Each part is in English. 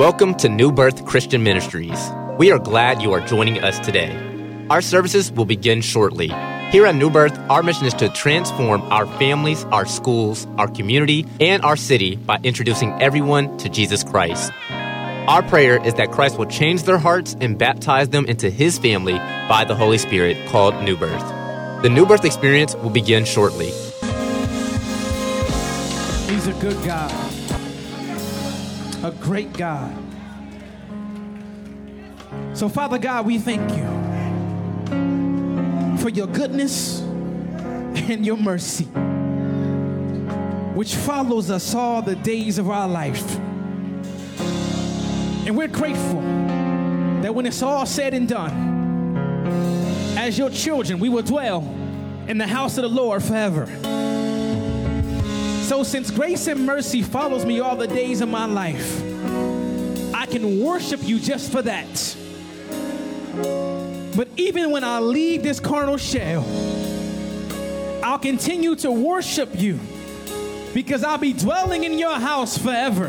Welcome to New Birth Christian Ministries. We are glad you are joining us today. Our services will begin shortly. Here at New Birth, our mission is to transform our families, our schools, our community, and our city by introducing everyone to Jesus Christ. Our prayer is that Christ will change their hearts and baptize them into his family by the Holy Spirit called New Birth. The New Birth experience will begin shortly. He's a good God, a great God. So, Father God, we thank you for your goodness and your mercy, which follows us all the days of our life. And we're grateful that when it's all said and done, as your children, we will dwell in the house of the Lord forever. So, since grace and mercy follows me all the days of my life, I can worship you just for that. But even when I leave this carnal shell, I'll continue to worship you because I'll be dwelling in your house forever.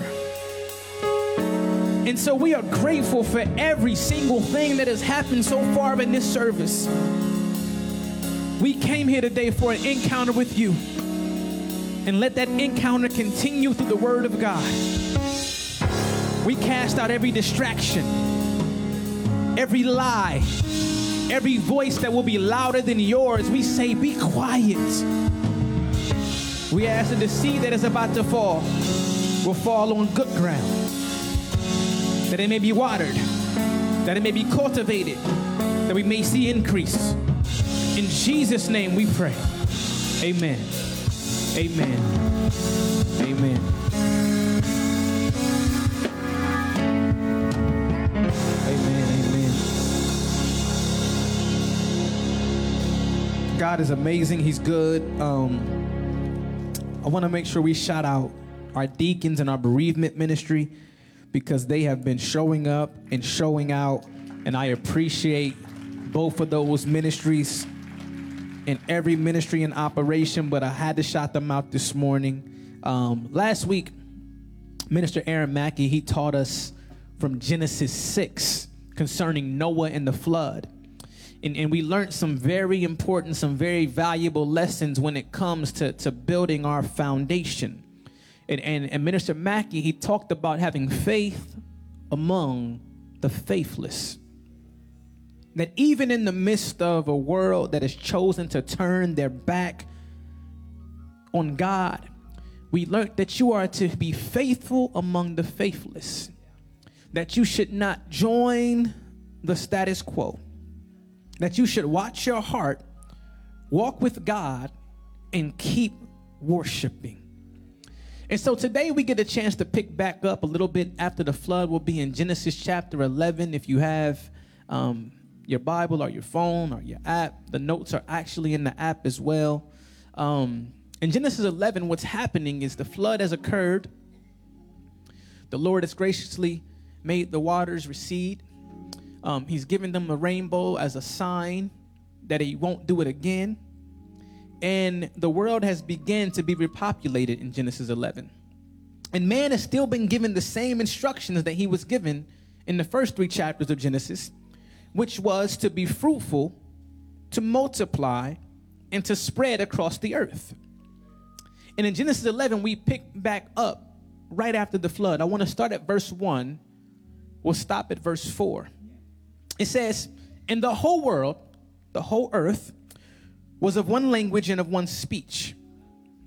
And so we are grateful for every single thing that has happened so far in this service. We came here today for an encounter with you. And let that encounter continue through the Word of God. We cast out every distraction, every lie, every voice that will be louder than yours. We say, Be quiet. We ask that the seed that is about to fall will fall on good ground, that it may be watered, that it may be cultivated, that we may see increase. In Jesus' name we pray. Amen. Amen. Amen. Amen. Amen. God is amazing. He's good. Um, I want to make sure we shout out our deacons and our bereavement ministry because they have been showing up and showing out, and I appreciate both of those ministries in every ministry in operation, but I had to shout them out this morning. Um, last week, Minister Aaron Mackey, he taught us from Genesis 6 concerning Noah and the flood. And, and we learned some very important, some very valuable lessons when it comes to, to building our foundation. And, and, and Minister Mackey, he talked about having faith among the faithless that even in the midst of a world that has chosen to turn their back on God, we learned that you are to be faithful among the faithless, that you should not join the status quo, that you should watch your heart, walk with God, and keep worshiping. And so today we get a chance to pick back up a little bit after the flood. We'll be in Genesis chapter 11. If you have um, your Bible or your phone or your app. The notes are actually in the app as well. Um, in Genesis 11, what's happening is the flood has occurred. The Lord has graciously made the waters recede. Um, he's given them a rainbow as a sign that he won't do it again. And the world has begun to be repopulated in Genesis 11. And man has still been given the same instructions that he was given in the first three chapters of Genesis which was to be fruitful, to multiply, and to spread across the earth. And in Genesis 11, we pick back up right after the flood. I want to start at verse 1. We'll stop at verse 4. It says, And the whole world, the whole earth, was of one language and of one speech.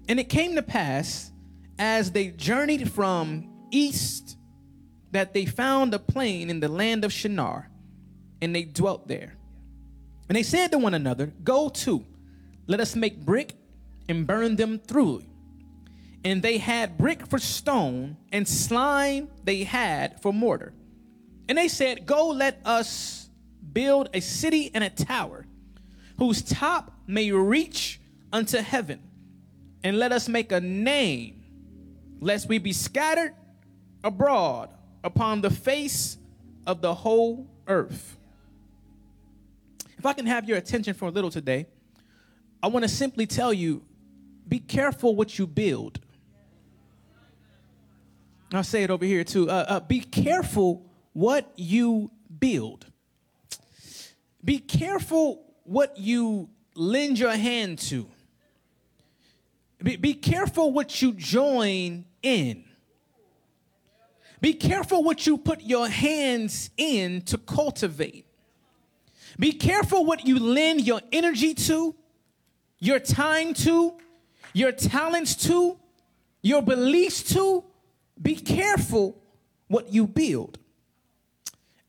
And it came to pass, as they journeyed from east, that they found a plain in the land of Shinar and they dwelt there. And they said to one another, Go to, let us make brick and burn them through. And they had brick for stone, and slime they had for mortar. And they said, Go, let us build a city and a tower, whose top may reach unto heaven, and let us make a name, lest we be scattered abroad upon the face of the whole earth. If I can have your attention for a little today, I want to simply tell you be careful what you build. I'll say it over here too. Uh, uh, be careful what you build. Be careful what you lend your hand to. Be, be careful what you join in. Be careful what you put your hands in to cultivate. Be careful what you lend your energy to, your time to, your talents to, your beliefs to. Be careful what you build.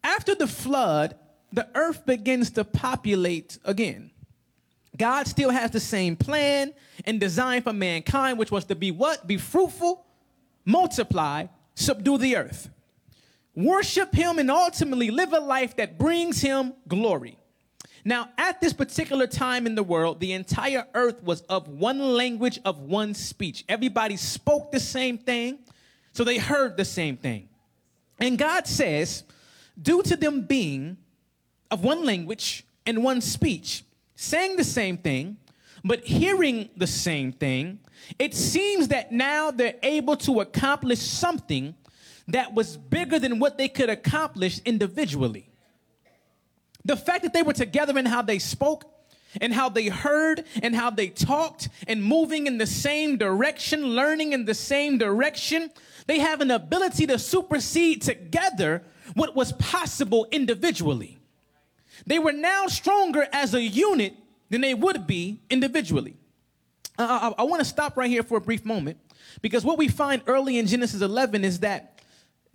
After the flood, the earth begins to populate again. God still has the same plan and design for mankind, which was to be what? Be fruitful, multiply, subdue the earth. Worship Him and ultimately live a life that brings Him glory. Now, at this particular time in the world, the entire earth was of one language, of one speech. Everybody spoke the same thing, so they heard the same thing. And God says, due to them being of one language and one speech, saying the same thing, but hearing the same thing, it seems that now they're able to accomplish something that was bigger than what they could accomplish individually. The fact that they were together and how they spoke and how they heard and how they talked and moving in the same direction, learning in the same direction, they have an ability to supersede together what was possible individually. They were now stronger as a unit than they would be individually. I, I, want to stop right here for a brief moment because what we find early in Genesis 11 is that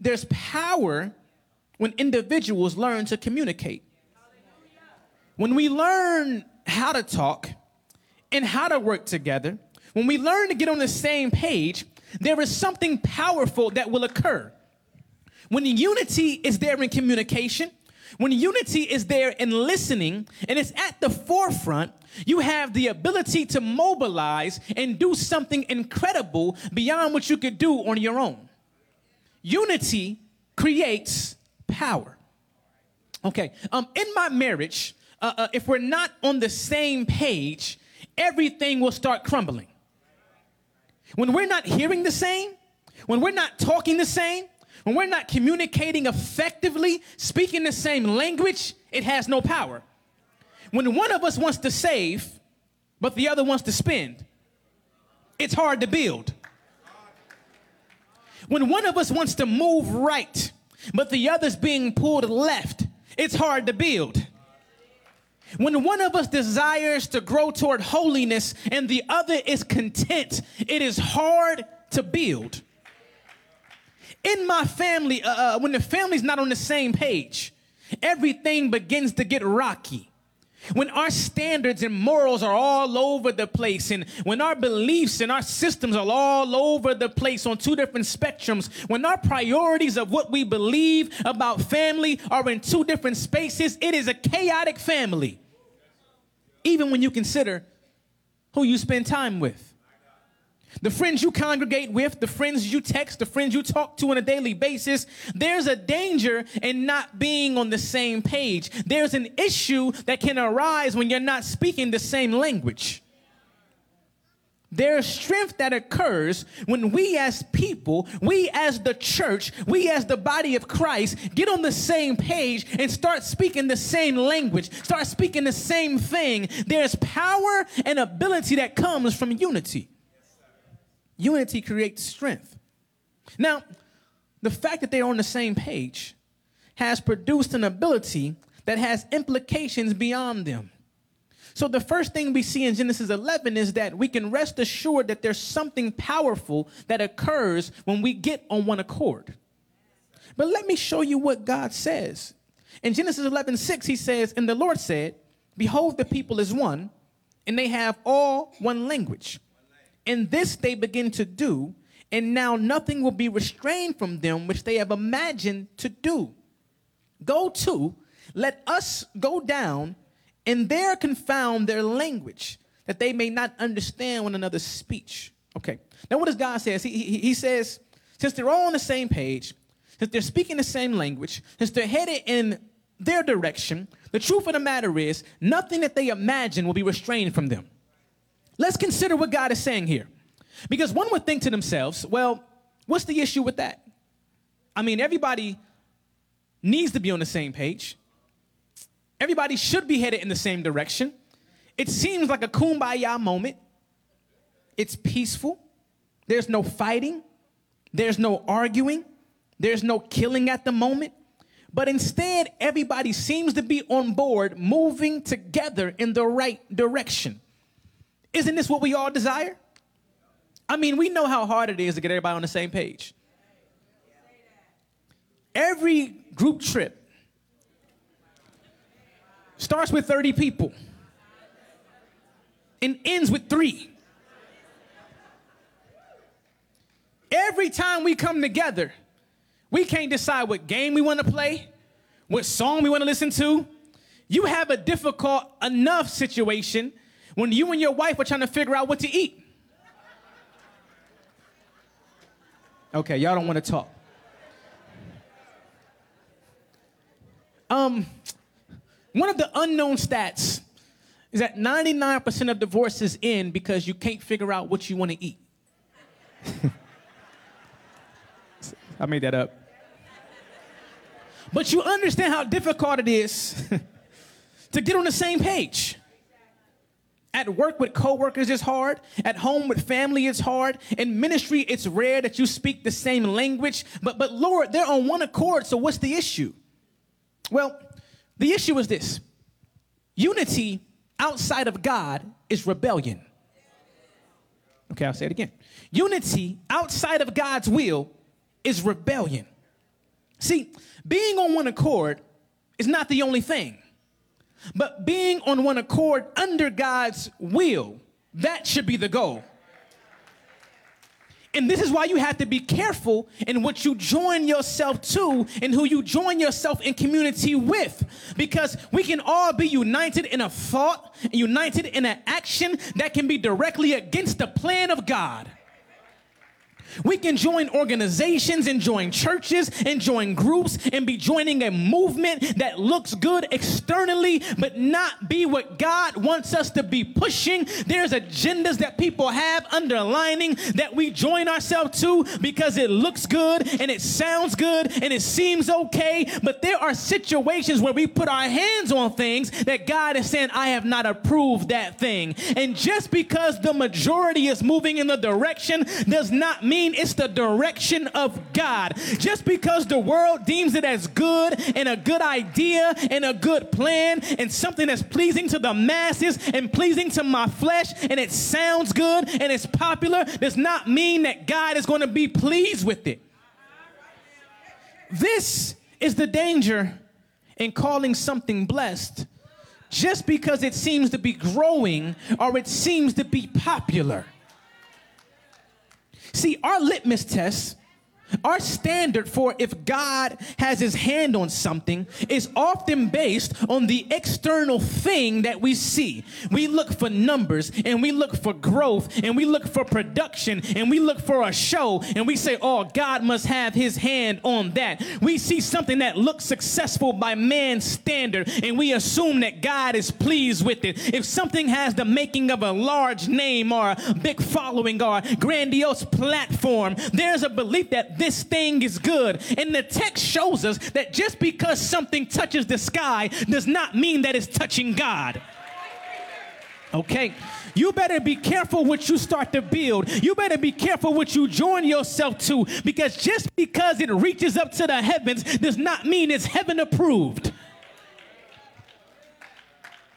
there's power when individuals learn to communicate. When we learn how to talk and how to work together, when we learn to get on the same page, there is something powerful that will occur. When unity is there in communication, when unity is there in listening and it's at the forefront, you have the ability to mobilize and do something incredible beyond what you could do on your own. Unity creates power. Okay, um, in my marriage, uh, uh, if we're not on the same page, everything will start crumbling. When we're not hearing the same, when we're not talking the same, when we're not communicating effectively, speaking the same language, it has no power. When one of us wants to save, but the other wants to spend, it's hard to build. When one of us wants to move right, but the other's being pulled left, it's hard to build. When one of us desires to grow toward holiness and the other is content, it is hard to build in my family, uh, uh, when the family's not on the same page, everything begins to get rocky. When our standards and morals are all over the place, and when our beliefs and our systems are all over the place on two different spectrums, when our priorities of what we believe about family are in two different spaces, it is a chaotic family. Even when you consider who you spend time with. The friends you congregate with, the friends you text, the friends you talk to on a daily basis, there's a danger in not being on the same page. There's an issue that can arise when you're not speaking the same language. There's strength that occurs when we as people, we as the church, we as the body of Christ get on the same page and start speaking the same language, start speaking the same thing. There's power and ability that comes from unity. Unity creates strength. Now, the fact that they're on the same page has produced an ability that has implications beyond them. So, the first thing we see in Genesis 11 is that we can rest assured that there's something powerful that occurs when we get on one accord. But let me show you what God says. In Genesis 11 6, he says, And the Lord said, Behold, the people is one, and they have all one language. And this they begin to do, and now nothing will be restrained from them which they have imagined to do. Go to, let us go down, and there confound their language, that they may not understand one another's speech. Okay, now what does God say? He, he, he says, since they're all on the same page, since they're speaking the same language, since they're headed in their direction, the truth of the matter is, nothing that they imagine will be restrained from them. Let's consider what God is saying here. Because one would think to themselves, well, what's the issue with that? I mean, everybody needs to be on the same page. Everybody should be headed in the same direction. It seems like a kumbaya moment. It's peaceful. There's no fighting. There's no arguing. There's no killing at the moment. But instead, everybody seems to be on board, moving together in the right direction. Isn't this what we all desire? I mean, we know how hard it is to get everybody on the same page. Every group trip starts with 30 people and ends with three. Every time we come together, we can't decide what game we want to play, what song we want to listen to. You have a difficult enough situation when you and your wife are trying to figure out what to eat. Okay, y'all don't want to talk. Um, one of the unknown stats is that 99% of divorces end because you can't figure out what you want to eat. I made that up. But you understand how difficult it is to get on the same page. At work with coworkers, it's hard. At home with family, it's hard. In ministry, it's rare that you speak the same language. But, but Lord, they're on one accord, so what's the issue? Well, the issue is this unity outside of God is rebellion. Okay, I'll say it again. Unity outside of God's will is rebellion. See, being on one accord is not the only thing, but being on one accord under God's will, that should be the goal. And this is why you have to be careful in what you join yourself to and who you join yourself in community with. Because we can all be united in a thought, united in an action that can be directly against the plan of God. We can join organizations and join churches and join groups and be joining a movement that looks good externally, but not be what God wants us to be pushing. There's agendas that people have underlining that we join ourselves to because it looks good and it sounds good and it seems okay. But there are situations where we put our hands on things that God is saying, I have not approved that thing. And just because the majority is moving in the direction does not mean mean it's the direction of God. Just because the world deems it as good and a good idea and a good plan and something that's pleasing to the masses and pleasing to my flesh and it sounds good and it's popular does not mean that God is going to be pleased with it. This is the danger in calling something blessed just because it seems to be growing or it seems to be popular. See, our litmus test our standard for if God has his hand on something is often based on the external thing that we see. We look for numbers and we look for growth and we look for production and we look for a show and we say, oh, God must have his hand on that. We see something that looks successful by man's standard and we assume that God is pleased with it. If something has the making of a large name or a big following or grandiose platform, there's a belief that this thing is good. And the text shows us that just because something touches the sky does not mean that it's touching God. Okay. You better be careful what you start to build. You better be careful what you join yourself to because just because it reaches up to the heavens does not mean it's heaven approved.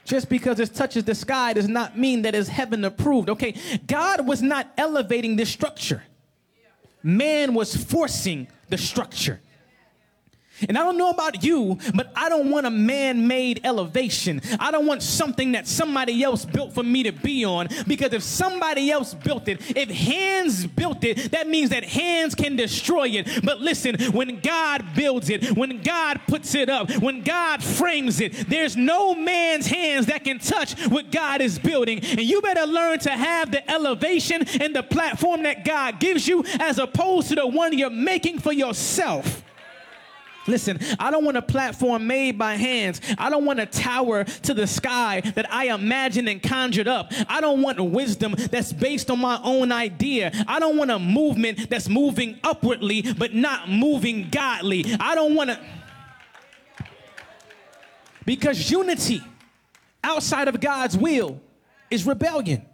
Just because it touches the sky does not mean that it's heaven approved. Okay, God was not elevating this structure man was forcing the structure. And I don't know about you, but I don't want a man made elevation. I don't want something that somebody else built for me to be on because if somebody else built it, if hands built it, that means that hands can destroy it. But listen, when God builds it, when God puts it up, when God frames it, there's no man's hands that can touch what God is building. And you better learn to have the elevation and the platform that God gives you as opposed to the one you're making for yourself. Listen, I don't want a platform made by hands. I don't want a tower to the sky that I imagined and conjured up. I don't want wisdom that's based on my own idea. I don't want a movement that's moving upwardly but not moving godly. I don't want to. Because unity outside of God's will is rebellion.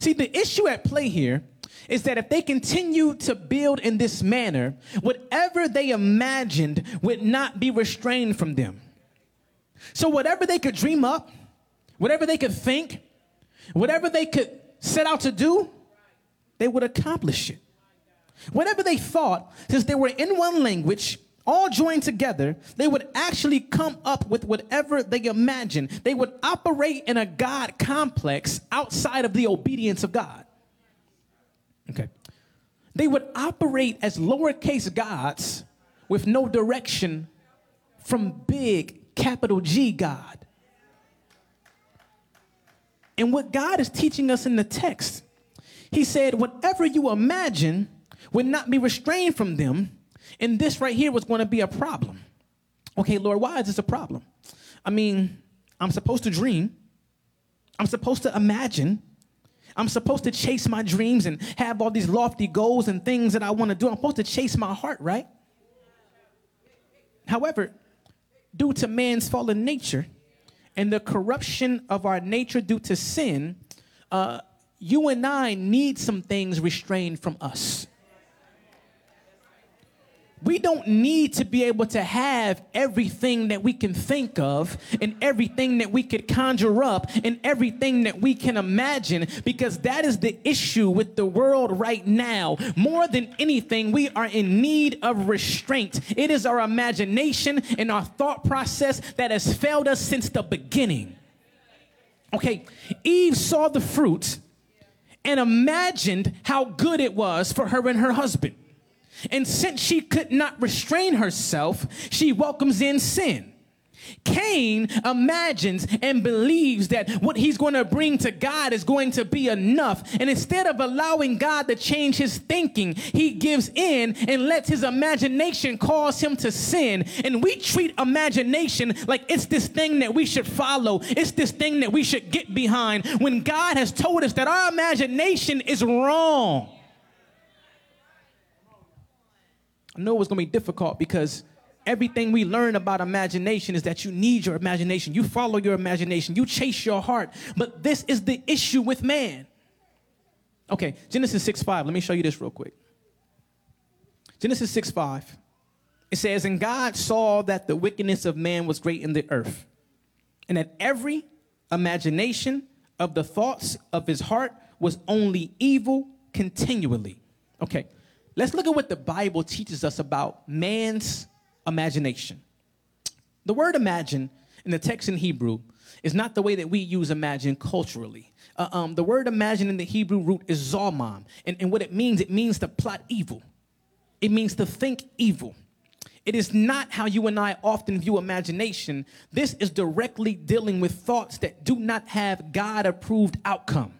See, the issue at play here is that if they continue to build in this manner, whatever they imagined would not be restrained from them. So, whatever they could dream up, whatever they could think, whatever they could set out to do, they would accomplish it. Whatever they thought, since they were in one language, all joined together, they would actually come up with whatever they imagined. They would operate in a God complex outside of the obedience of God. Okay. They would operate as lowercase gods with no direction from big capital G God. And what God is teaching us in the text, He said, whatever you imagine would not be restrained from them. And this right here was going to be a problem. Okay, Lord, why is this a problem? I mean, I'm supposed to dream, I'm supposed to imagine, I'm supposed to chase my dreams and have all these lofty goals and things that I want to do. I'm supposed to chase my heart, right? However, due to man's fallen nature and the corruption of our nature due to sin, uh, you and I need some things restrained from us. We don't need to be able to have everything that we can think of and everything that we could conjure up and everything that we can imagine because that is the issue with the world right now. More than anything, we are in need of restraint. It is our imagination and our thought process that has failed us since the beginning. Okay, Eve saw the fruit and imagined how good it was for her and her husband. And since she could not restrain herself, she welcomes in sin. Cain imagines and believes that what he's going to bring to God is going to be enough. And instead of allowing God to change his thinking, he gives in and lets his imagination cause him to sin. And we treat imagination like it's this thing that we should follow, it's this thing that we should get behind when God has told us that our imagination is wrong. I know it was going to be difficult because everything we learn about imagination is that you need your imagination. You follow your imagination. You chase your heart. But this is the issue with man. Okay, Genesis 6 5. Let me show you this real quick. Genesis 6 5. It says, And God saw that the wickedness of man was great in the earth, and that every imagination of the thoughts of his heart was only evil continually. Okay, Let's look at what the Bible teaches us about man's imagination. The word imagine in the text in Hebrew is not the way that we use imagine culturally. Uh, um, the word imagine in the Hebrew root is zalman. And, and what it means, it means to plot evil, it means to think evil. It is not how you and I often view imagination. This is directly dealing with thoughts that do not have God approved outcome.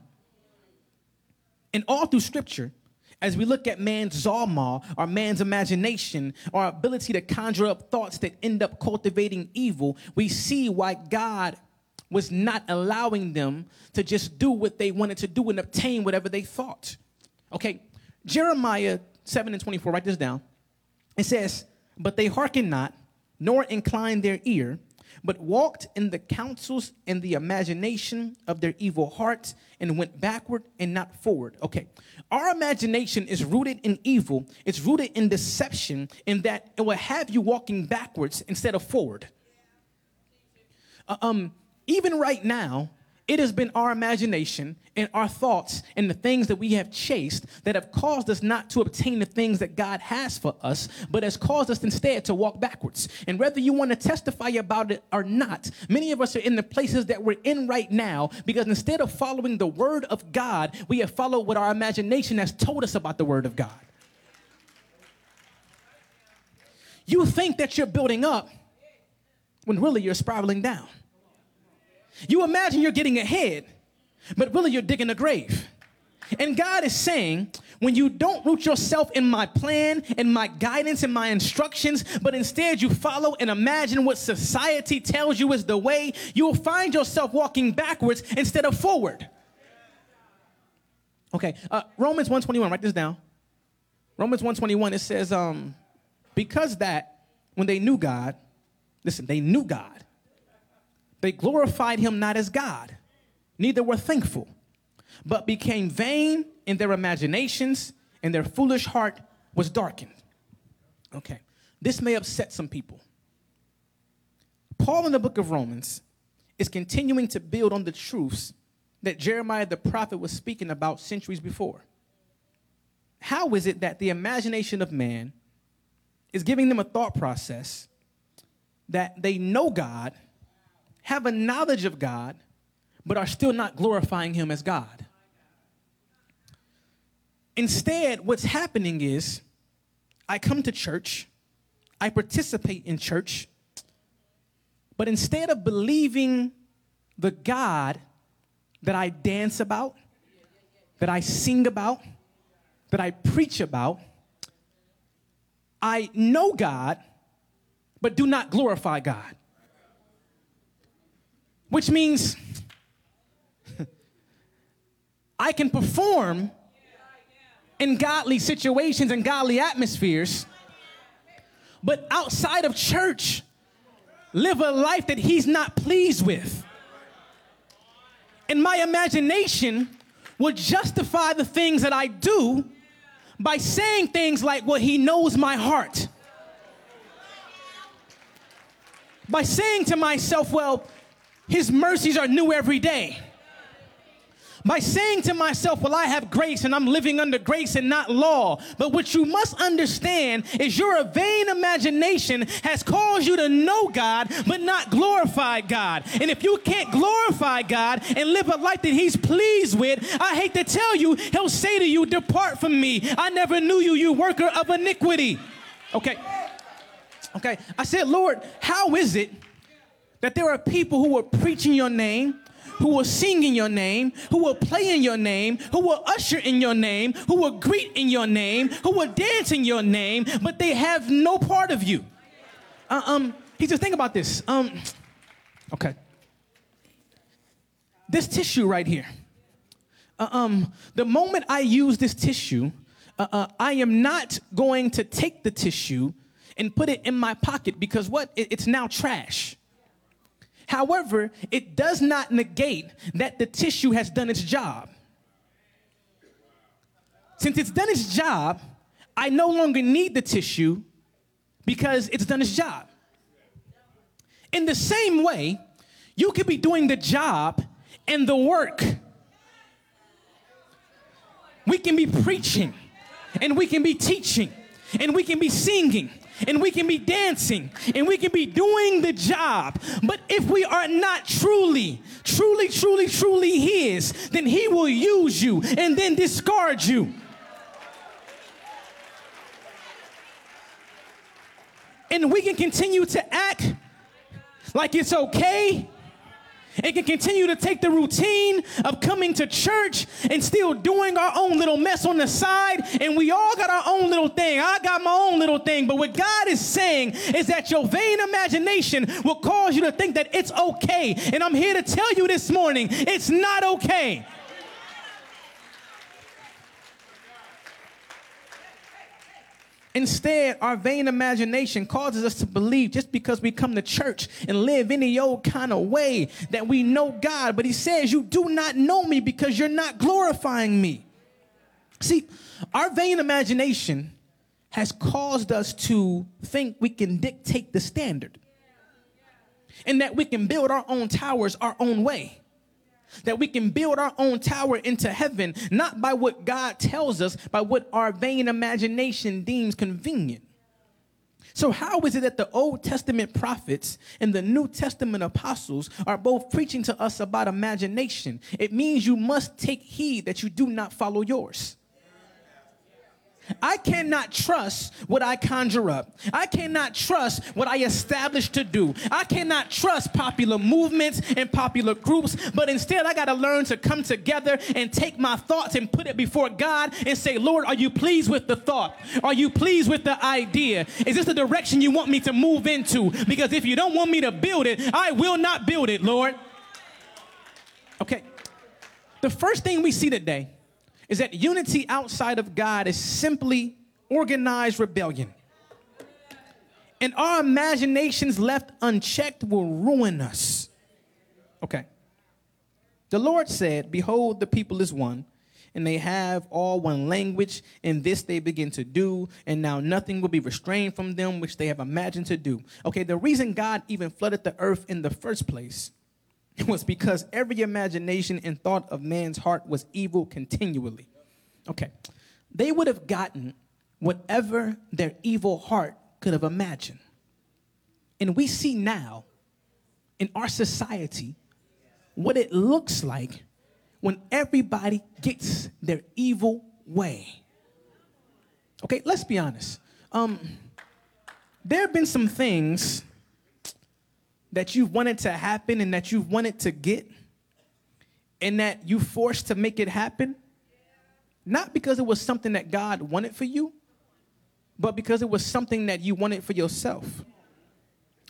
And all through scripture, as we look at man's zalma, or man's imagination, our ability to conjure up thoughts that end up cultivating evil, we see why God was not allowing them to just do what they wanted to do and obtain whatever they thought. Okay, Jeremiah 7 and 24, write this down. It says, But they hearken not, nor inclined their ear, but walked in the counsels and the imagination of their evil hearts and went backward and not forward. Okay, our imagination is rooted in evil, it's rooted in deception, in that it will have you walking backwards instead of forward. Uh, um, even right now, it has been our imagination and our thoughts and the things that we have chased that have caused us not to obtain the things that God has for us, but has caused us instead to walk backwards. And whether you want to testify about it or not, many of us are in the places that we're in right now because instead of following the word of God, we have followed what our imagination has told us about the word of God. You think that you're building up when really you're spiraling down. You imagine you're getting ahead, but really you're digging a grave. And God is saying, when you don't root yourself in my plan, in my guidance, in my instructions, but instead you follow and imagine what society tells you is the way, you will find yourself walking backwards instead of forward. Okay, uh, Romans 121, write this down. Romans 121, it says, um, because that when they knew God, listen, they knew God, they glorified him not as God, neither were thankful but became vain in their imaginations, and their foolish heart was darkened. Okay, this may upset some people. Paul in the book of Romans is continuing to build on the truths that Jeremiah the prophet was speaking about centuries before. How is it that the imagination of man is giving them a thought process that they know God, have a knowledge of God, but are still not glorifying Him as God? Instead, what's happening is I come to church, I participate in church, but instead of believing the God that I dance about, that I sing about, that I preach about, I know God, but do not glorify God. Which means I can perform in godly situations and godly atmospheres, but outside of church, live a life that he's not pleased with. And my imagination will justify the things that I do by saying things like, Well, he knows my heart. By saying to myself, Well, his mercies are new every day by saying to myself, Well, I have grace and I'm living under grace and not law. But what you must understand is your vain imagination has caused you to know God, but not glorify God. And if you can't glorify God and live a life that He's pleased with, I hate to tell you, He'll say to you, Depart from me. I never knew you, you worker of iniquity. Okay. Okay. I said, Lord, how is it that there are people who are preaching your name? who will singing your name, who will play in your name, who will usher in your name, who will greet in your name, who will dancing your name, but they have no part of you. Uh, um, he says, think about this. Um, okay. This tissue right here. Uh, um, the moment I use this tissue, uh, uh, I am not going to take the tissue and put it in my pocket because what? It, it's now trash. However, it does not negate that the tissue has done its job. Since it's done its job, I no longer need the tissue because it's done its job. In the same way, you could be doing the job and the work. We can be preaching and we can be teaching and we can be singing and we can be dancing and we can be doing the job. But if we are not truly, truly, truly, truly His, then He will use you and then discard you. And we can continue to act like it's okay and can continue to take the routine of coming to church and still doing our own little mess on the side. And we all got our own little thing. I got my own little thing. But what God is saying is that your vain imagination will cause you to think that it's okay. And I'm here to tell you this morning it's not okay. Instead, our vain imagination causes us to believe just because we come to church and live any old kind of way that we know God. But he says, You do not know me because you're not glorifying me. See, our vain imagination has caused us to think we can dictate the standard and that we can build our own towers our own way that we can build our own tower into heaven, not by what God tells us, by what our vain imagination deems convenient. So, how is it that the Old Testament prophets and the New Testament apostles are both preaching to us about imagination? It means you must take heed that you do not follow yours. I cannot trust what I conjure up. I cannot trust what I establish to do. I cannot trust popular movements and popular groups, but instead I got to learn to come together and take my thoughts and put it before God and say, Lord, are you pleased with the thought? Are you pleased with the idea? Is this the direction you want me to move into? Because if you don't want me to build it, I will not build it, Lord. Okay. The first thing we see today is that unity outside of God is simply organized rebellion. And our imaginations left unchecked will ruin us. Okay. The Lord said, Behold, the people is one, and they have all one language, and this they begin to do, and now nothing will be restrained from them which they have imagined to do. Okay, the reason God even flooded the earth in the first place was because every imagination and thought of man's heart was evil continually. Okay. They would have gotten whatever their evil heart could have imagined. And we see now in our society what it looks like when everybody gets their evil way. Okay, let's be honest. Um, there have been some things that you've wanted to happen and that you've wanted to get and that you forced to make it happen, not because it was something that God wanted for you, but because it was something that you wanted for yourself.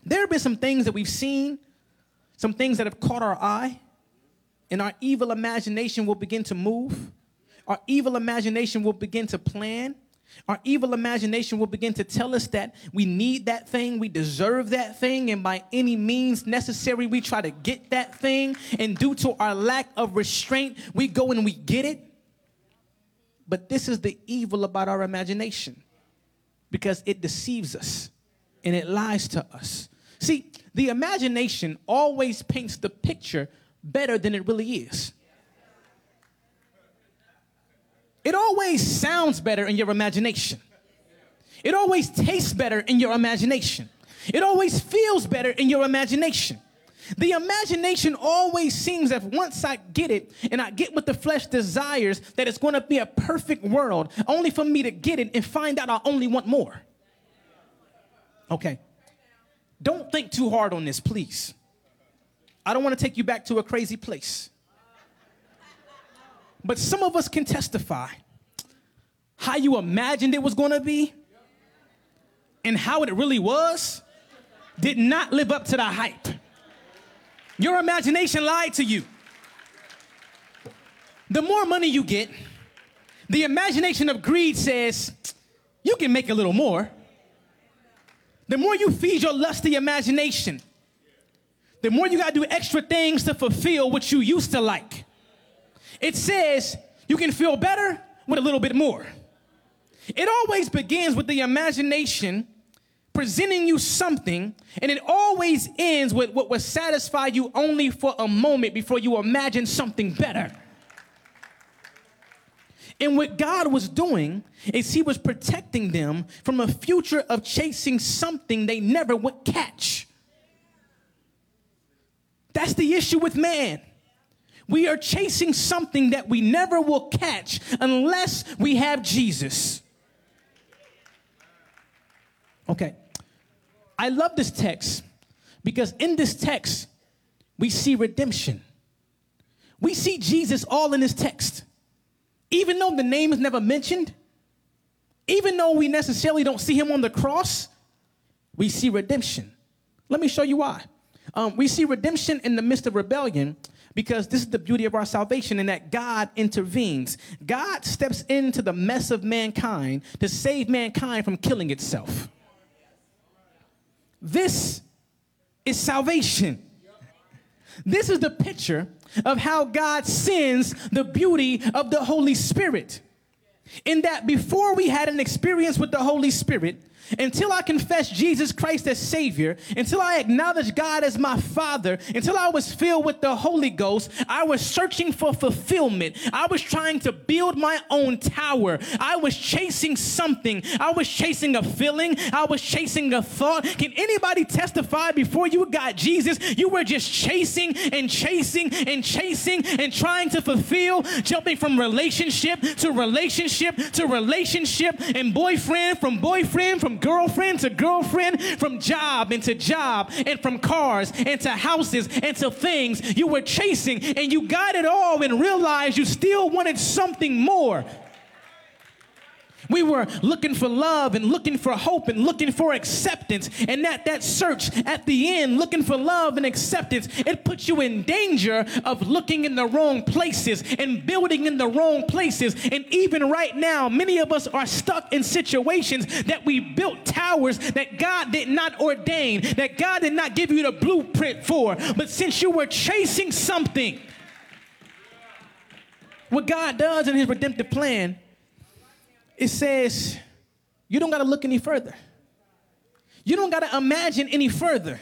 There have been some things that we've seen, some things that have caught our eye, and our evil imagination will begin to move. Our evil imagination will begin to plan our evil imagination will begin to tell us that we need that thing, we deserve that thing, and by any means necessary, we try to get that thing. And due to our lack of restraint, we go and we get it. But this is the evil about our imagination because it deceives us and it lies to us. See, the imagination always paints the picture better than it really is. It always sounds better in your imagination. It always tastes better in your imagination. It always feels better in your imagination. The imagination always seems that once I get it and I get what the flesh desires, that it's going to be a perfect world, only for me to get it and find out I only want more. Okay. Don't think too hard on this, please. I don't want to take you back to a crazy place. But some of us can testify how you imagined it was going to be and how it really was did not live up to the hype. Your imagination lied to you. The more money you get, the imagination of greed says, you can make a little more. The more you feed your lusty imagination, the more you gotta do extra things to fulfill what you used to like. It says you can feel better with a little bit more. It always begins with the imagination presenting you something, and it always ends with what will satisfy you only for a moment before you imagine something better. And what God was doing is He was protecting them from a future of chasing something they never would catch. That's the issue with man. We are chasing something that we never will catch unless we have Jesus. Okay. I love this text because in this text, we see redemption. We see Jesus all in this text. Even though the name is never mentioned, even though we necessarily don't see him on the cross, we see redemption. Let me show you why. Um, we see redemption in the midst of rebellion because this is the beauty of our salvation in that God intervenes. God steps into the mess of mankind to save mankind from killing itself. This is salvation. This is the picture of how God sends the beauty of the Holy Spirit. In that before we had an experience with the Holy Spirit, until I confessed Jesus Christ as Savior, until I acknowledged God as my Father, until I was filled with the Holy Ghost, I was searching for fulfillment. I was trying to build my own tower. I was chasing something. I was chasing a feeling. I was chasing a thought. Can anybody testify before you got Jesus, you were just chasing and chasing and chasing and trying to fulfill, jumping from relationship to relationship to relationship and boyfriend from boyfriend from girlfriend to girlfriend, from job into job, and from cars into houses into things you were chasing, and you got it all and realized you still wanted something more. We were looking for love and looking for hope and looking for acceptance. And that, that search at the end, looking for love and acceptance, it puts you in danger of looking in the wrong places and building in the wrong places. And even right now, many of us are stuck in situations that we built towers that God did not ordain, that God did not give you the blueprint for. But since you were chasing something, what God does in his redemptive plan it says you don't got to look any further. You don't got to imagine any further.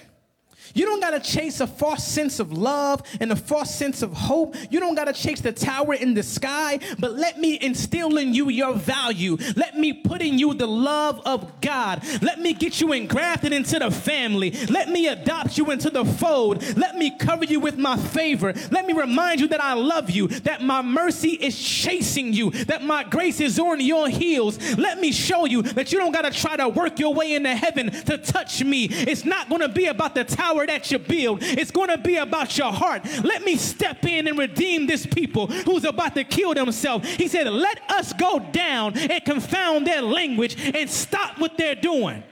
You don't got to chase a false sense of love and a false sense of hope. You don't got to chase the tower in the sky, but let me instill in you your value. Let me put in you the love of God. Let me get you engrafted into the family. Let me adopt you into the fold. Let me cover you with my favor. Let me remind you that I love you, that my mercy is chasing you, that my grace is on your heels. Let me show you that you don't got to try to work your way into heaven to touch me. It's not going to be about the tower tower that you build. It's going to be about your heart. Let me step in and redeem this people who's about to kill themselves. He said, Let us go down and confound their language and stop what they're doing.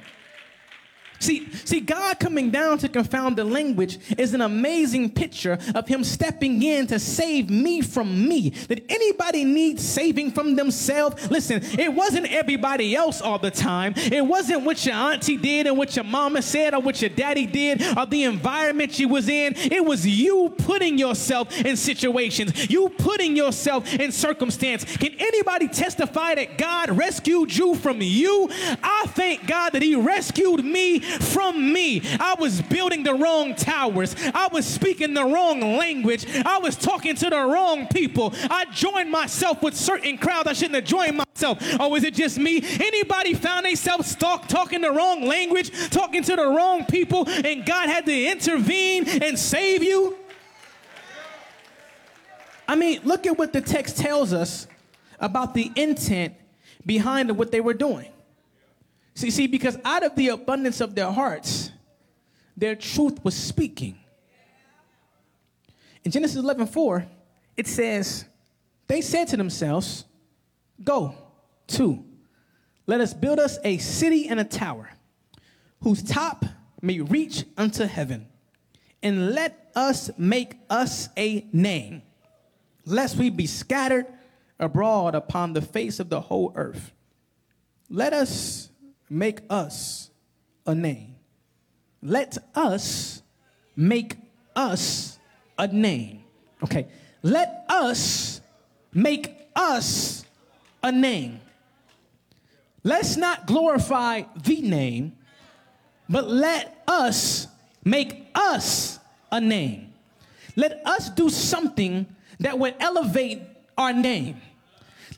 See, see, God coming down to confound the language is an amazing picture of Him stepping in to save me from me. Did anybody need saving from themselves? Listen, it wasn't everybody else all the time. It wasn't what your auntie did and what your mama said or what your daddy did or the environment you was in. It was you putting yourself in situations, you putting yourself in circumstance. Can anybody testify that God rescued you from you? I thank God that He rescued me from me. I was building the wrong towers. I was speaking the wrong language. I was talking to the wrong people. I joined myself with certain crowds I shouldn't have joined myself. Oh, or was it just me? Anybody found themselves stuck talking the wrong language, talking to the wrong people, and God had to intervene and save you? I mean, look at what the text tells us about the intent behind what they were doing. See, see, because out of the abundance of their hearts, their truth was speaking. In Genesis 11 4, it says, They said to themselves, Go to, let us build us a city and a tower, whose top may reach unto heaven, and let us make us a name, lest we be scattered abroad upon the face of the whole earth. Let us make us a name. Let us make us a name. Okay. Let us make us a name. Let's not glorify the name, but let us make us a name. Let us do something that would elevate our name.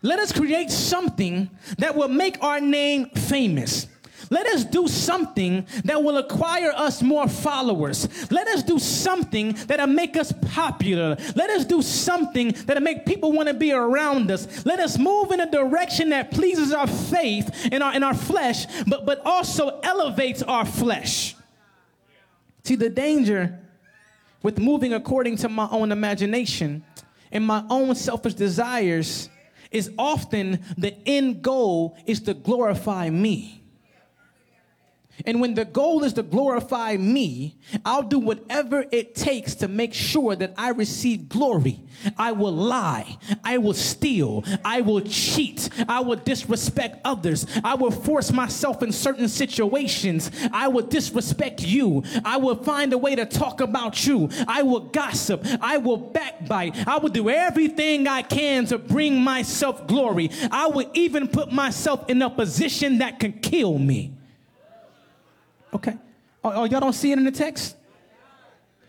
Let us create something that will make our name famous. Let us do something that will acquire us more followers. Let us do something that'll make us popular. Let us do something that'll make people want to be around us. Let us move in a direction that pleases our faith and our, in our flesh, but, but also elevates our flesh. See, the danger with moving according to my own imagination and my own selfish desires is often the end goal is to glorify me. And when the goal is to glorify me, I'll do whatever it takes to make sure that I receive glory. I will lie. I will steal. I will cheat. I will disrespect others. I will force myself in certain situations. I will disrespect you. I will find a way to talk about you. I will gossip. I will backbite. I will do everything I can to bring myself glory. I will even put myself in a position that can kill me. Okay. Oh, y'all don't see it in the text?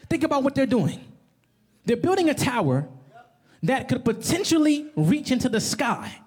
Think about what they're doing. They're building a tower that could potentially reach into the sky.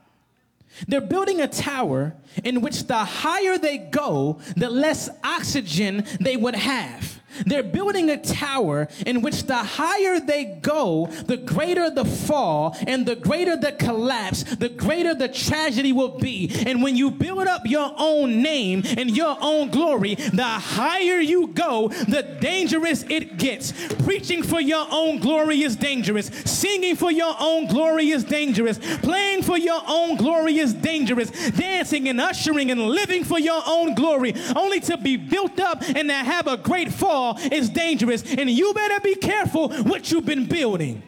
They're building a tower in which the higher they go, the less oxygen they would have. They're building a tower in which the higher they go, the greater the fall and the greater the collapse, the greater the tragedy will be. And when you build up your own name and your own glory, the higher you go, the dangerous it gets. Preaching for your own glory is dangerous. Singing for your own glory is dangerous. Playing for your own glory is dangerous. Dancing and ushering and living for your own glory, only to be built up and to have a great fall is dangerous, and you better be careful what you've been building.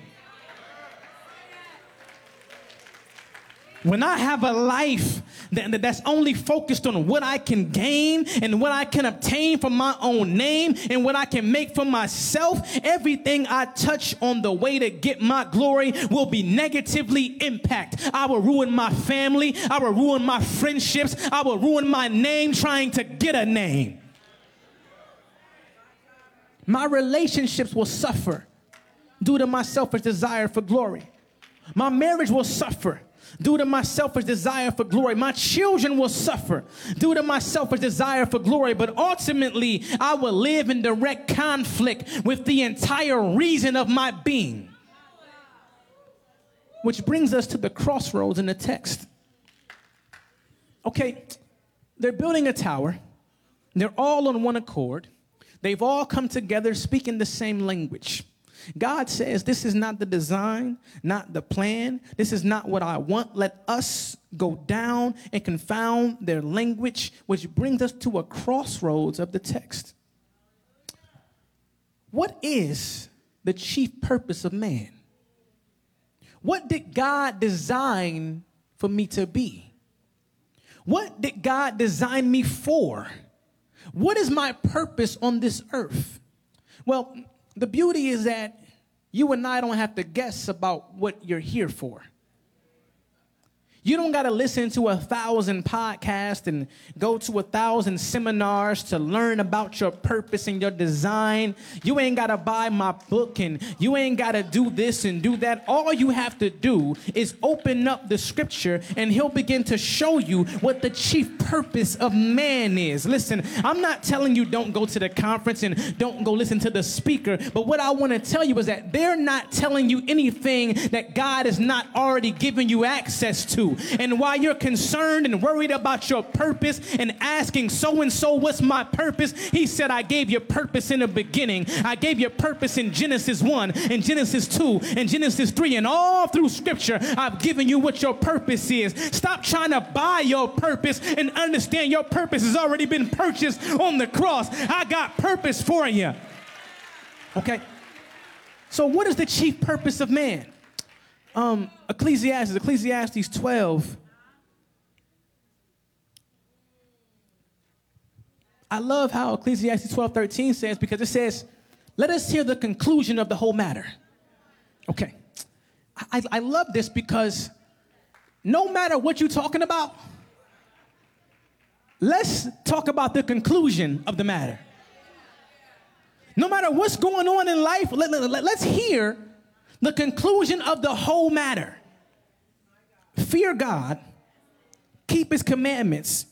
When I have a life that, that's only focused on what I can gain and what I can obtain from my own name and what I can make for myself, everything I touch on the way to get my glory will be negatively impact. I will ruin my family. I will ruin my friendships. I will ruin my name trying to get a name. My relationships will suffer due to my selfish desire for glory. My marriage will suffer due to my selfish desire for glory. My children will suffer due to my selfish desire for glory. But ultimately, I will live in direct conflict with the entire reason of my being. Which brings us to the crossroads in the text. Okay, they're building a tower, they're all on one accord. They've all come together speaking the same language. God says, This is not the design, not the plan. This is not what I want. Let us go down and confound their language, which brings us to a crossroads of the text. What is the chief purpose of man? What did God design for me to be? What did God design me for? What is my purpose on this earth? Well, the beauty is that you and I don't have to guess about what you're here for. You don't got to listen to a thousand podcasts and go to a thousand seminars to learn about your purpose and your design. You ain't got to buy my book and you ain't got to do this and do that. All you have to do is open up the scripture and he'll begin to show you what the chief purpose of man is. Listen, I'm not telling you don't go to the conference and don't go listen to the speaker, but what I want to tell you is that they're not telling you anything that God has not already given you access to. And while you're concerned and worried about your purpose and asking so and so, what's my purpose? He said, I gave you purpose in the beginning. I gave you purpose in Genesis 1, in Genesis 2, in Genesis 3, and all through scripture, I've given you what your purpose is. Stop trying to buy your purpose and understand your purpose has already been purchased on the cross. I got purpose for you. Okay? So, what is the chief purpose of man? Um, Ecclesiastes, Ecclesiastes 12. I love how Ecclesiastes 12 13 says, because it says, let us hear the conclusion of the whole matter. Okay. I, I love this because no matter what you're talking about, let's talk about the conclusion of the matter. No matter what's going on in life, let, let, hear the conclusion of the whole matter fear God, keep his commandments,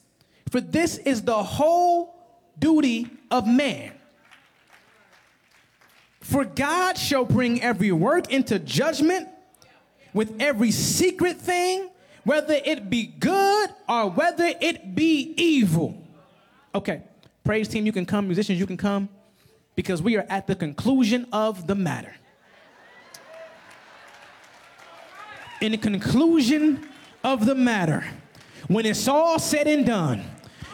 for this is the whole duty of man. For God shall bring every work into judgment with every secret thing, whether it be good or whether it be evil. Okay, praise team, you can come, musicians, you can come, because we are at the conclusion of the matter. In the conclusion of the matter, when it's all said and done,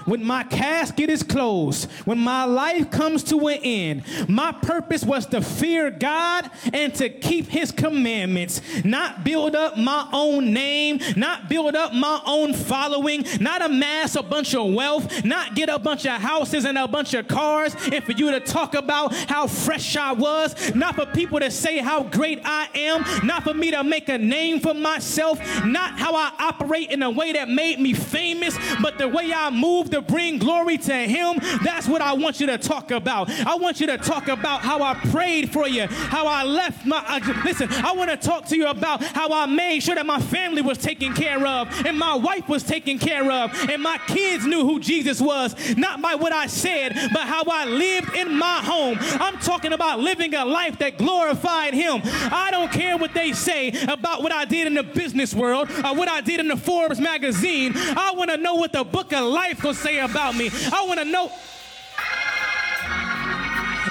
when my casket is closed, when my life comes to an end, my purpose was to fear God and to keep his commandments, not build up my own name, not build up my own following, not amass a bunch of wealth, not get a bunch of houses and a bunch of cars, and for you to talk about how fresh I was, not for people to say how great I am, not for me to make a name for myself, not how I operate in a way that made me famous, but the way I moved to bring glory to Him, that's what I want you to talk about. I want you to talk about how I prayed for you, how I left my. Uh, listen, I want to talk to you about how I made sure that my family was taken care of, and my wife was taken care of, and my kids knew who Jesus was, not by what I said, but how I lived in my home. I'm talking about living a life that glorified Him. I don't care what they say about what I did in the business world or what I did in the Forbes magazine. I want to know what the book of life will say about me. I want to know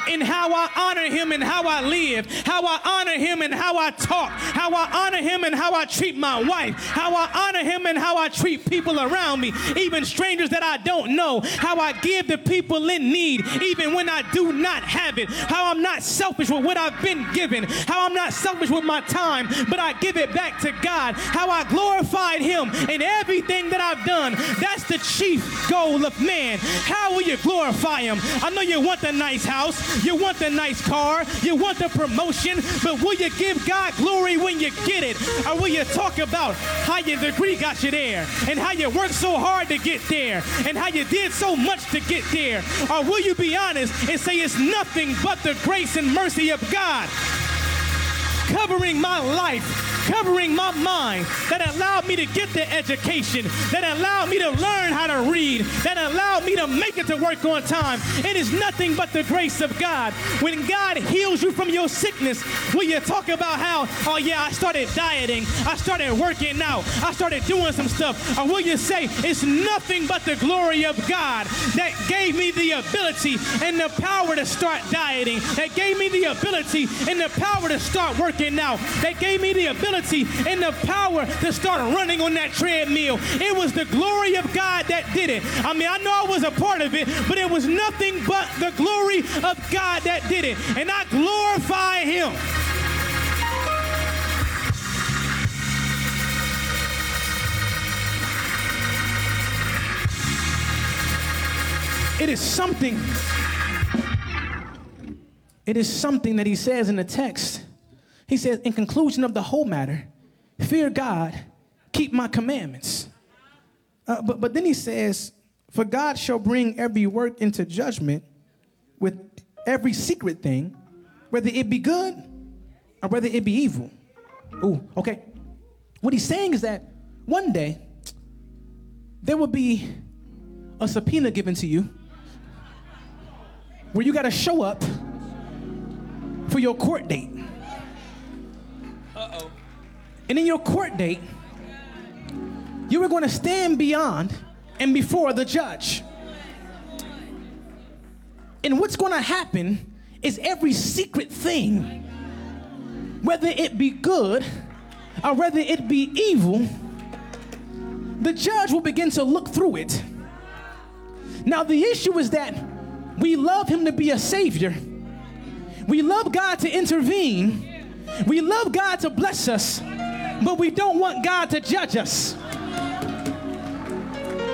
in how I honor him and how I live, how I honor him and how I talk, how I honor him and how I treat my wife, how I honor him and how I treat people around me, even strangers that I don't know, how I give to people in need, even when I do not have it, how I'm not selfish with what I've been given, how I'm not selfish with my time, but I give it back to God, how I glorified him in everything that I've done. That's the chief goal of man. How will you glorify him? I know you want the nice house. You want the nice car, you want the promotion, but will you give God glory when you get it? Or will you talk about how your degree got you there and how you worked so hard to get there and how you did so much to get there? Or will you be honest and say it's nothing but the grace and mercy of God covering my life covering my mind, that allowed me to get the education, that allowed me to learn how to read, that allowed me to make it to work on time. It is nothing but the grace of God. When God heals you from your sickness, when you talk about how, oh yeah, I started dieting, I started working out, I started doing some stuff, or will you say it's nothing but the glory of God that gave me the ability and the power to start dieting, that gave me the ability and the power to start working out, that gave me the ability ability and the power to start running on that treadmill. It was the glory of God that did it. I mean, I know I was a part of it, but it was nothing but the glory of God that did it. And I glorify Him. It is something. It is something that he says in the text he says, in conclusion of the whole matter, fear God, keep my commandments. Uh, but, but then he says, for God shall bring every work into judgment with every secret thing, whether it be good or whether it be evil. Ooh, okay. What he's saying is that one day there will be a subpoena given to you where you got to show up for your court date. And in your court date, you were going to stand beyond and before the judge. And what's going to happen is every secret thing, whether it be good or whether it be evil, the judge will begin to look through it. Now, the issue is that we love him to be a savior, we love God to intervene, we love God to bless us but we don't want God to judge us.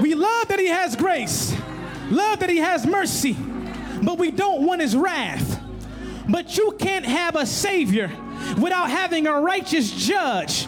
We love that He has grace, love that He has mercy, but we don't want His wrath. But you can't have a Savior without having a righteous judge.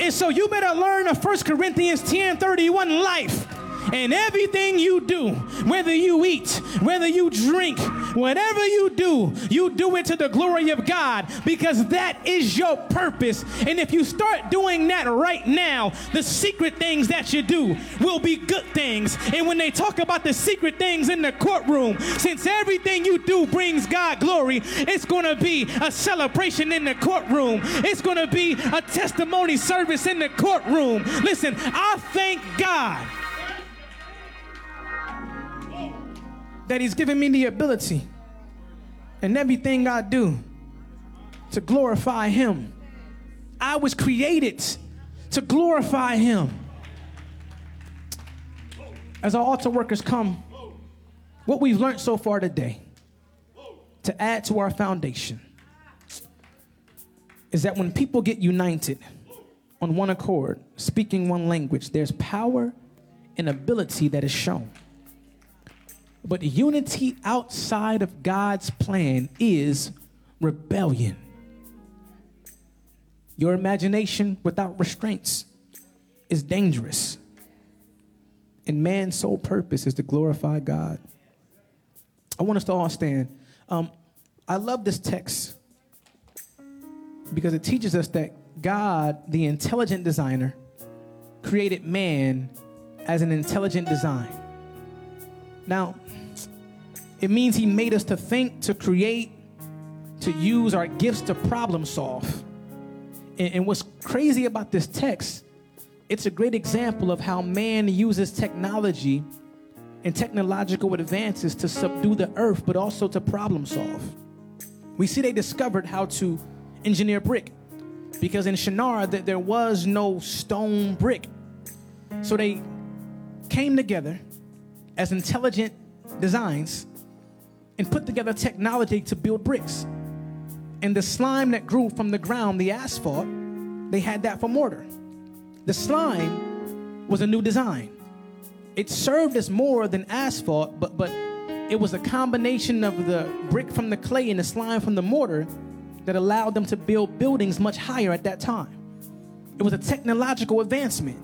And so you better learn a 1 Corinthians 10 31 life and everything you do, whether you eat, whether you drink, whatever you do, you do it to the glory of God because that is your purpose. And if you start doing that right now, the secret things that you do will be good things. And when they talk about the secret things in the courtroom, since everything you do brings God glory, it's going to be a celebration in the courtroom. It's going to be a testimony service in the courtroom. Listen, I thank God that He's given me the ability and everything I do to glorify Him. I was created to glorify Him. As our altar workers come, what we've learned so far today to add to our foundation is that when people get united on one accord, speaking one language, there's power and ability that is shown. But unity outside of God's plan is rebellion. Your imagination without restraints is dangerous. And man's sole purpose is to glorify God. I want us to all stand. Um, I love this text because it teaches us that God, the intelligent designer, created man as an intelligent design. Now, it means he made us to think, to create, to use our gifts to problem solve. And, and, what's crazy about this text, it's a great example of how man uses technology and technological advances to subdue the earth, but also to problem solve. We see they discovered how to engineer brick because in Shinar that there was no stone brick. So they came together as intelligent designs and put together technology to build bricks. And the slime that grew from the ground, the asphalt, they had that for mortar. The slime was a new design. It served as more than asphalt, but but it was a combination of the brick from the clay and the slime from the mortar that allowed them to build buildings much higher at that time. It was a technological advancement.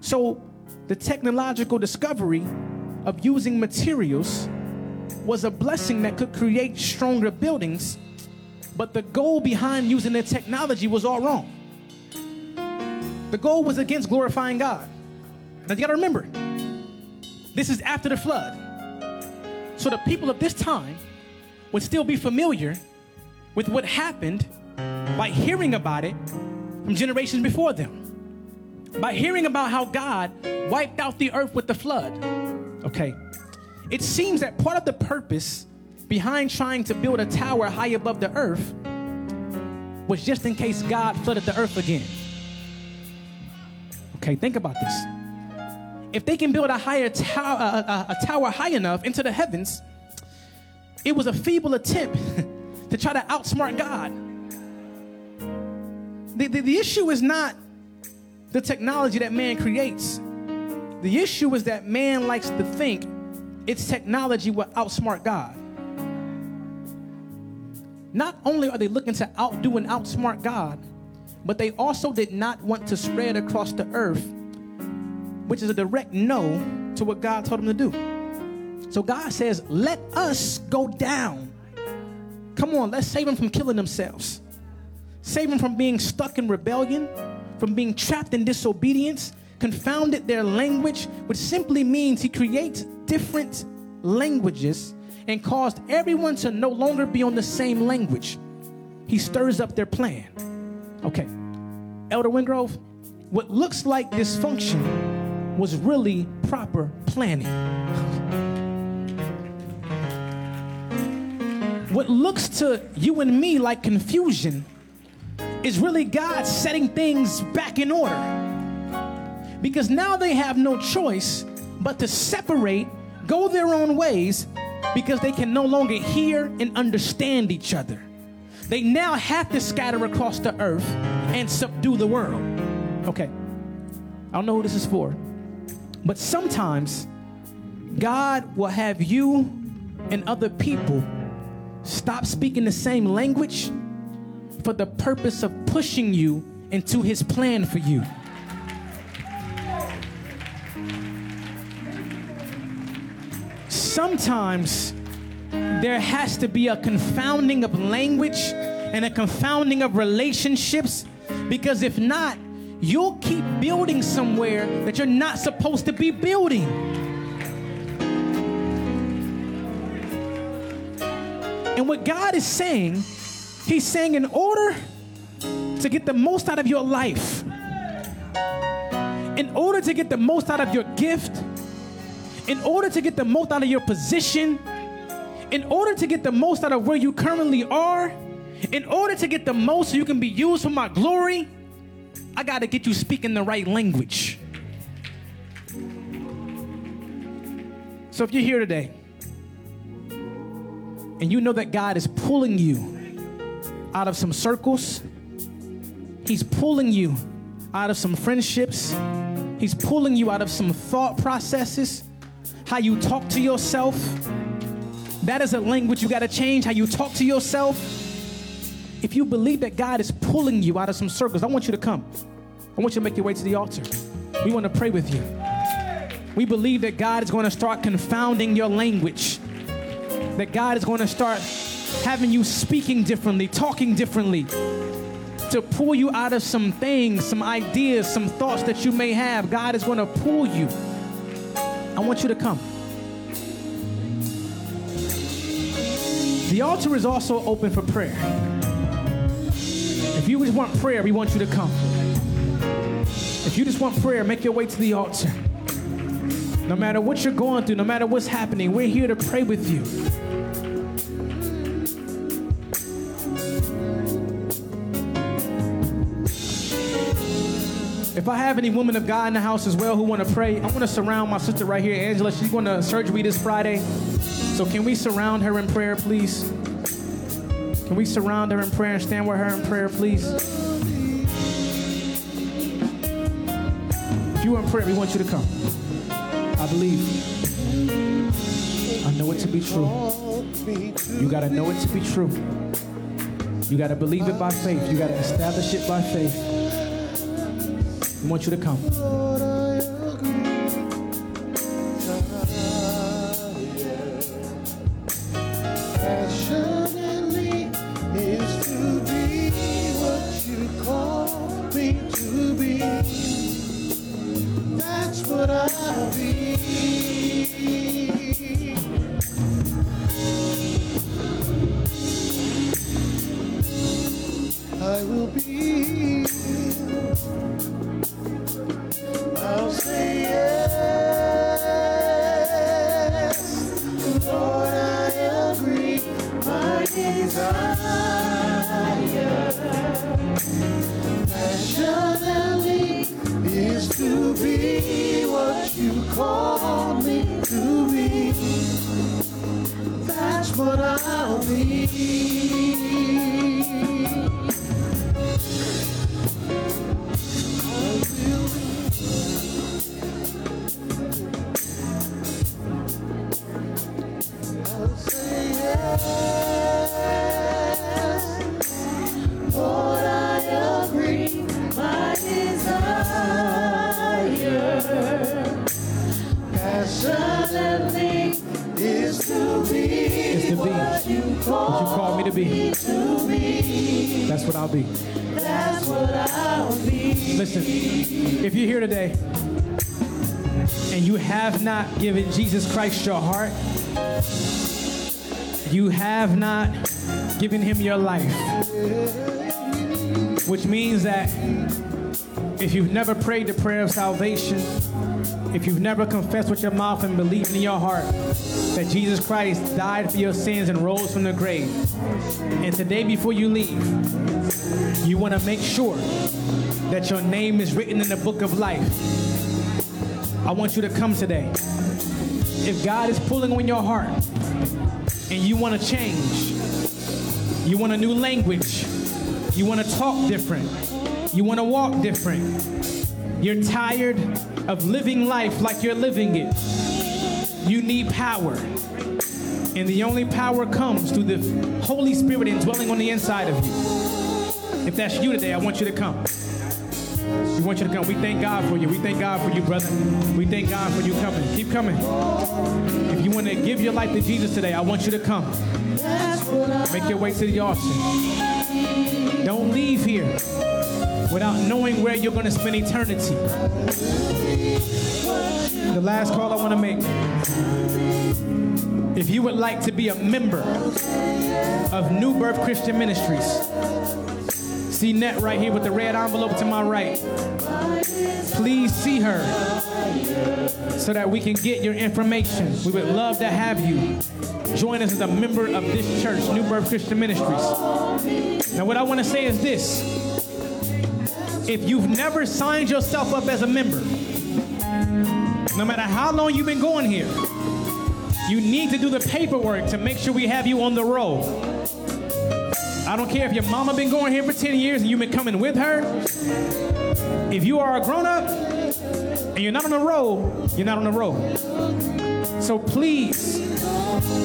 So, the technological discovery of using materials was a blessing that could create stronger buildings, but the goal behind using the technology was all wrong. The goal was against glorifying God. Now, you gotta remember, this is after the flood. So, the people of this time would still be familiar with what happened by hearing about it from generations before them. By hearing about how God wiped out the earth with the flood. Okay. It seems that part of the purpose behind trying to build a tower high above the earth was just in case God flooded the earth again. Okay, think about this. If they can build a higher tower, a, a, tower high enough into the heavens, it was a feeble attempt to try to outsmart God. The, the, the issue is not the technology that man creates. The issue is that man likes to think its technology will outsmart God. Not only are they looking to outdo and outsmart God, but they also did not want to spread across the earth, which is a direct no to what God told them to do. So God says, Let us go down Come on, let's save them from killing themselves. Save them from being stuck in rebellion, from being trapped in disobedience, confounded their language, which simply means he creates different languages and caused everyone to no longer be on the same language. He stirs up their plan. Okay, Elder Wingrove, what looks like dysfunction was really proper planning. What looks to you and me like confusion is really God setting things back in order. Because now they have no choice but to separate, go their own ways, because they can no longer hear and understand each other. They now have to scatter across the earth and subdue the world. Okay, I don't know who this is for, but sometimes God will have you and other people Stop speaking the same language for the purpose of pushing you into his plan for you. Sometimes there has to be a confounding of language and a confounding of relationships because if not, you'll keep building somewhere that you're not supposed to be building. And what God is saying, He's saying, in order to get the most out of your life, in order to get the most out of your gift, in order to get the most out of your position, in order to get the most out of where you currently are, in order to get the most so you can be used for my glory, I got to get you speaking the right language. So if you're here today and you know that God is pulling you out of some circles, He's pulling you out of some friendships, He's pulling you out of some thought processes, how you talk to yourself. That is a language you got to change, how you talk to yourself. If you believe that God is pulling you out of some circles, I want you to come. I want you to make your way to the altar. We want to pray with you. We believe that God is going to start confounding your language, that God is going to start having you speaking differently, talking differently, to pull you out of some things, some ideas, some thoughts that you may have. God is going to pull you. I want you to come. The altar is also open for prayer. If you just want prayer, we want you to come. If you just want prayer, make your way to the altar. No matter what you're going through, no matter what's happening, we're here to pray with you. If I have any women of God in the house as well who want to pray, I want to surround my sister right here, Angela. She's going to surgery this Friday. So can we surround her in prayer, please? Can we surround her in prayer and stand with her in prayer, please? If you are in prayer, we want you to come. I believe. I know it to be true. You got to know it to be true. You got to believe it by faith. You got to establish it by faith. We want you to come. I will be. I'll say yes. Lord, I agree. My desire passionately is to be what you call me to be. That's what I'll be. Given Jesus Christ your heart, you have not given him your life, which means that if you've never prayed the prayer of salvation, if you've never confessed with your mouth and believed in your heart that Jesus Christ died for your sins and rose from the grave, and today before you leave, you want to make sure that your name is written in the book of life. I want you to come today. If God is pulling on your heart and you want to change, you want a new language, you want to talk different, you want to walk different, you're tired of living life like you're living it, you need power. And the only power comes through the Holy Spirit indwelling on the inside of you. If that's you today, I want you to come. We want you to come. We thank God for you. We thank God for you, brother. We thank God for you coming. Keep coming. If you want to give your life to Jesus today, I want you to come. Make your way to the altar. Don't leave here without knowing where you're going to spend eternity. The last call I want to make. If you would like to be a member of New Birth Christian Ministries, see Net right here with the red envelope to my right. Please see her so that we can get your information. We would love to have you join us as a member of this church, New Birth Christian Ministries. Now, what I want to say is this if you've never signed yourself up as a member, no matter how long you've been going here, you need to do the paperwork to make sure we have you on the roll. I don't care if your mama been going here for 10 years and you've been coming with her. If you are a grown up and you're not on the roll, you're not on the roll. So please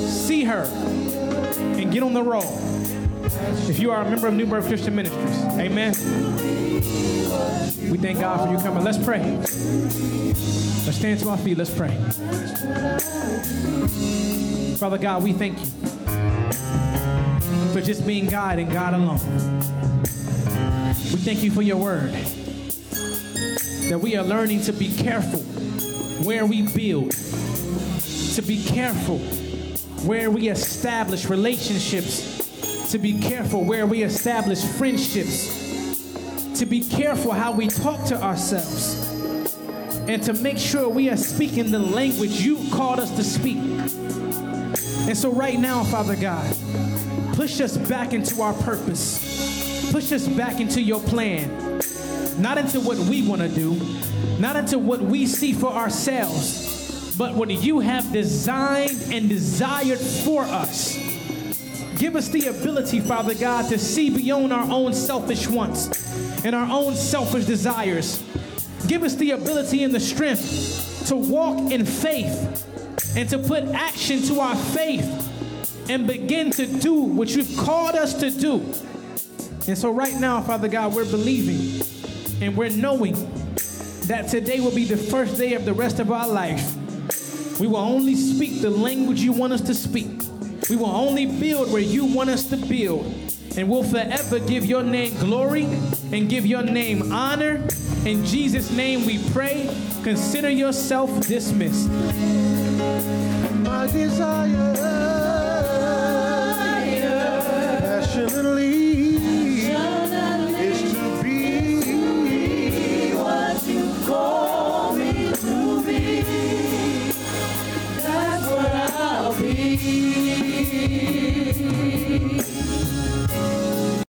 see her and get on the roll. If you are a member of New Birth Christian Ministries, amen. We thank God for you coming. Let's pray. Let's stand to our feet. Let's pray. Father God, we thank you for just being God and God alone. We thank you for your word. That we are learning to be careful where we build, to be careful where we establish relationships, to be careful where we establish friendships, to be careful how we talk to ourselves, and to make sure we are speaking the language you called us to speak. And so, right now, Father God, push us back into our purpose, push us back into your plan, not into what we want to do, not into what we see for ourselves, but what you have designed and desired for us. Give us the ability, Father God, to see beyond our own selfish wants and our own selfish desires. Give us the ability and the strength to walk in faith and to put action to our faith and begin to do what you've called us to do. And so, right now, Father God, we're believing and we're knowing that today will be the first day of the rest of our life. We will only speak the language you want us to speak. We will only build where you want us to build. And we'll forever give your name glory and give your name honor. In Jesus' name we pray. Consider yourself dismissed. My desire passionately